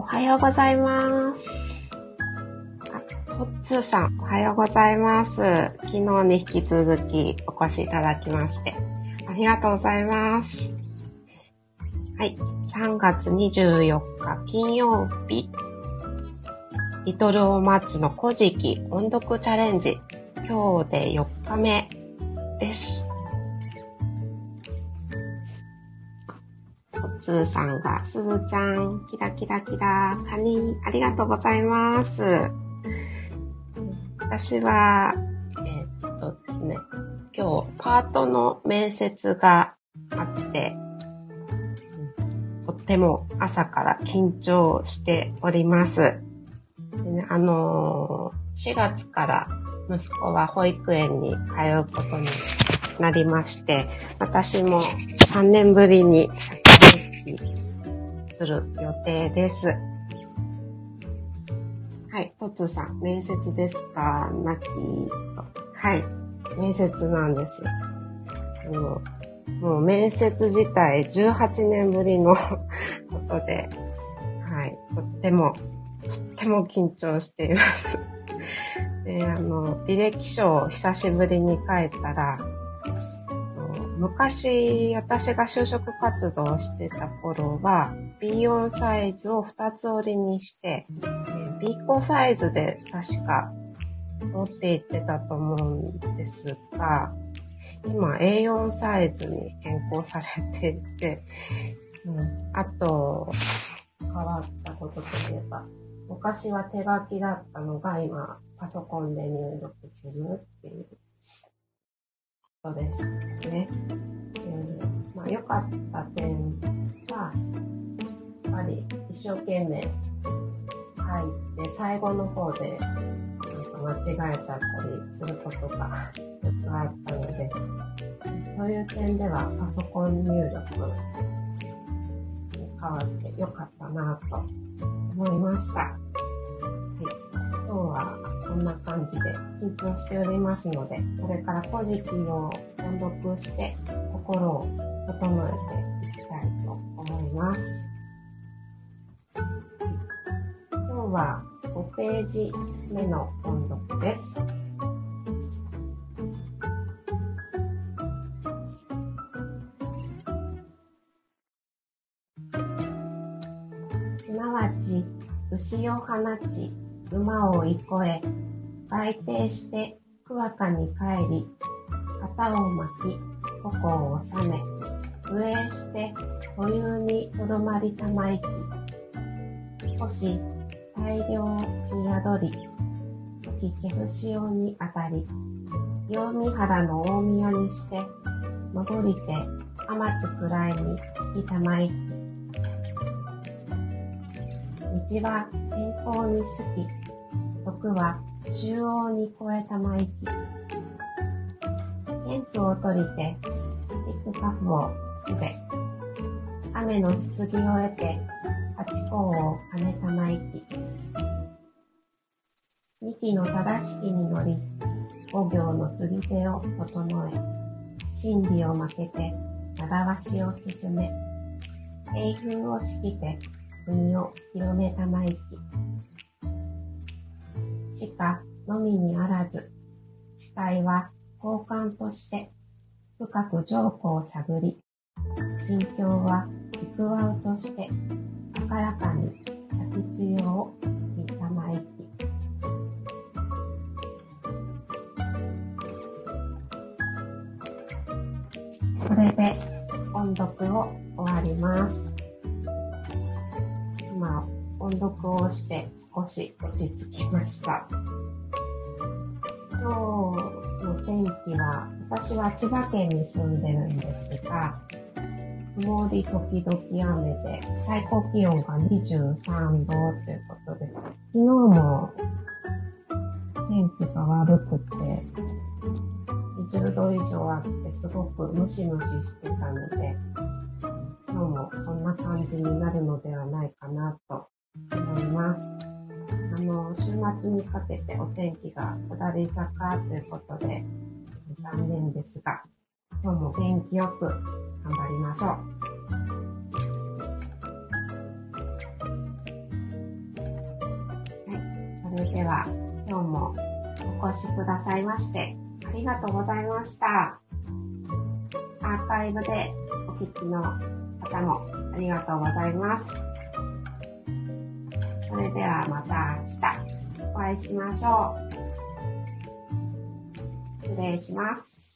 おはようございます。トッツーさん、おはようございます。昨日に引き続きお越しいただきまして、ありがとうございます。はい、3月24日金曜日、リトルオーマッチの古事記音読チャレンジ、今日で4日目です。トッツーさんが、すずちゃん、キラキラキラ、カニ、ありがとうございます。私は、えーっとですね、今日、パートの面接があって、とっても朝から緊張しております。ね、あのー4月から息子は保育園に通うことになりまして、私も3年ぶりに先行きする予定です。はい、トツさん、面接ですか？なきと。はい、面接なんです。あのもう面接自体18年ぶりの ことで、はい、とっても、とっても緊張しています。で、あの、履歴書を久しぶりに書いたら、昔、私が就職活動をしてた頃は、B4 サイズを2つ折りにして、B5 サイズで確か持っていってたと思うんですが、今 A4 サイズに変更されていて、うん、あと、変わったことといえば、昔は手書きだったのが今パソコンで入力するっていう。ことでしたね。えーまあ、良かった点は、やっぱり一生懸命書いて、最後の方で間違えちゃったりすることがよくあったので、そういう点ではパソコン入力に変わって良かったなと思いました。はい、今日はそんな感じで緊張しておりますので、これからポジティブを音読して心を整えていきたいと思います。今日は5ページ目の音読です。すなわち、牛を放ち、馬を憩え、売定して桑かに帰り、旗を巻き、矛を収め、上へして保有にとどまりたまいき、少し大量に宿り、月毛ふ潮にあたり、清見原の大宮にして、戻りて天津くらいにつきたまいき、道は天候にすき、徳は中央に越えたまいき。天気を取りて、幾カフをすべ。雨の棺を得て、八甲を兼ねたまいき。二機の正しきに乗り、五行の継ぎ手を整え、真理を負けて、習わしを進め、英風を敷きて、国を広めたまいき。しかのみにあらず、誓いは交換として、深く情報を探り、心境は幾わうとして、高らかに先強を見たまいき。これで音読を終わります。今、音読をして少し落ち着きました。今日の天気は、私は千葉県に住んでるんですが、曇り時々雨で、最高気温が23度ということで、昨日も天気が悪くて、20度以上あってすごくムシムシしてたので、今日もそんな感じになるのではないかなと思います。あの、週末にかけてお天気が下り坂ということで、残念ですが、今日も元気よく頑張りましょう。はいそれでは今日もお越しくださいましてありがとうございました。アーカイブでお聞きの方もありがとうございます。それではまた明日お会いしましょう。失礼します。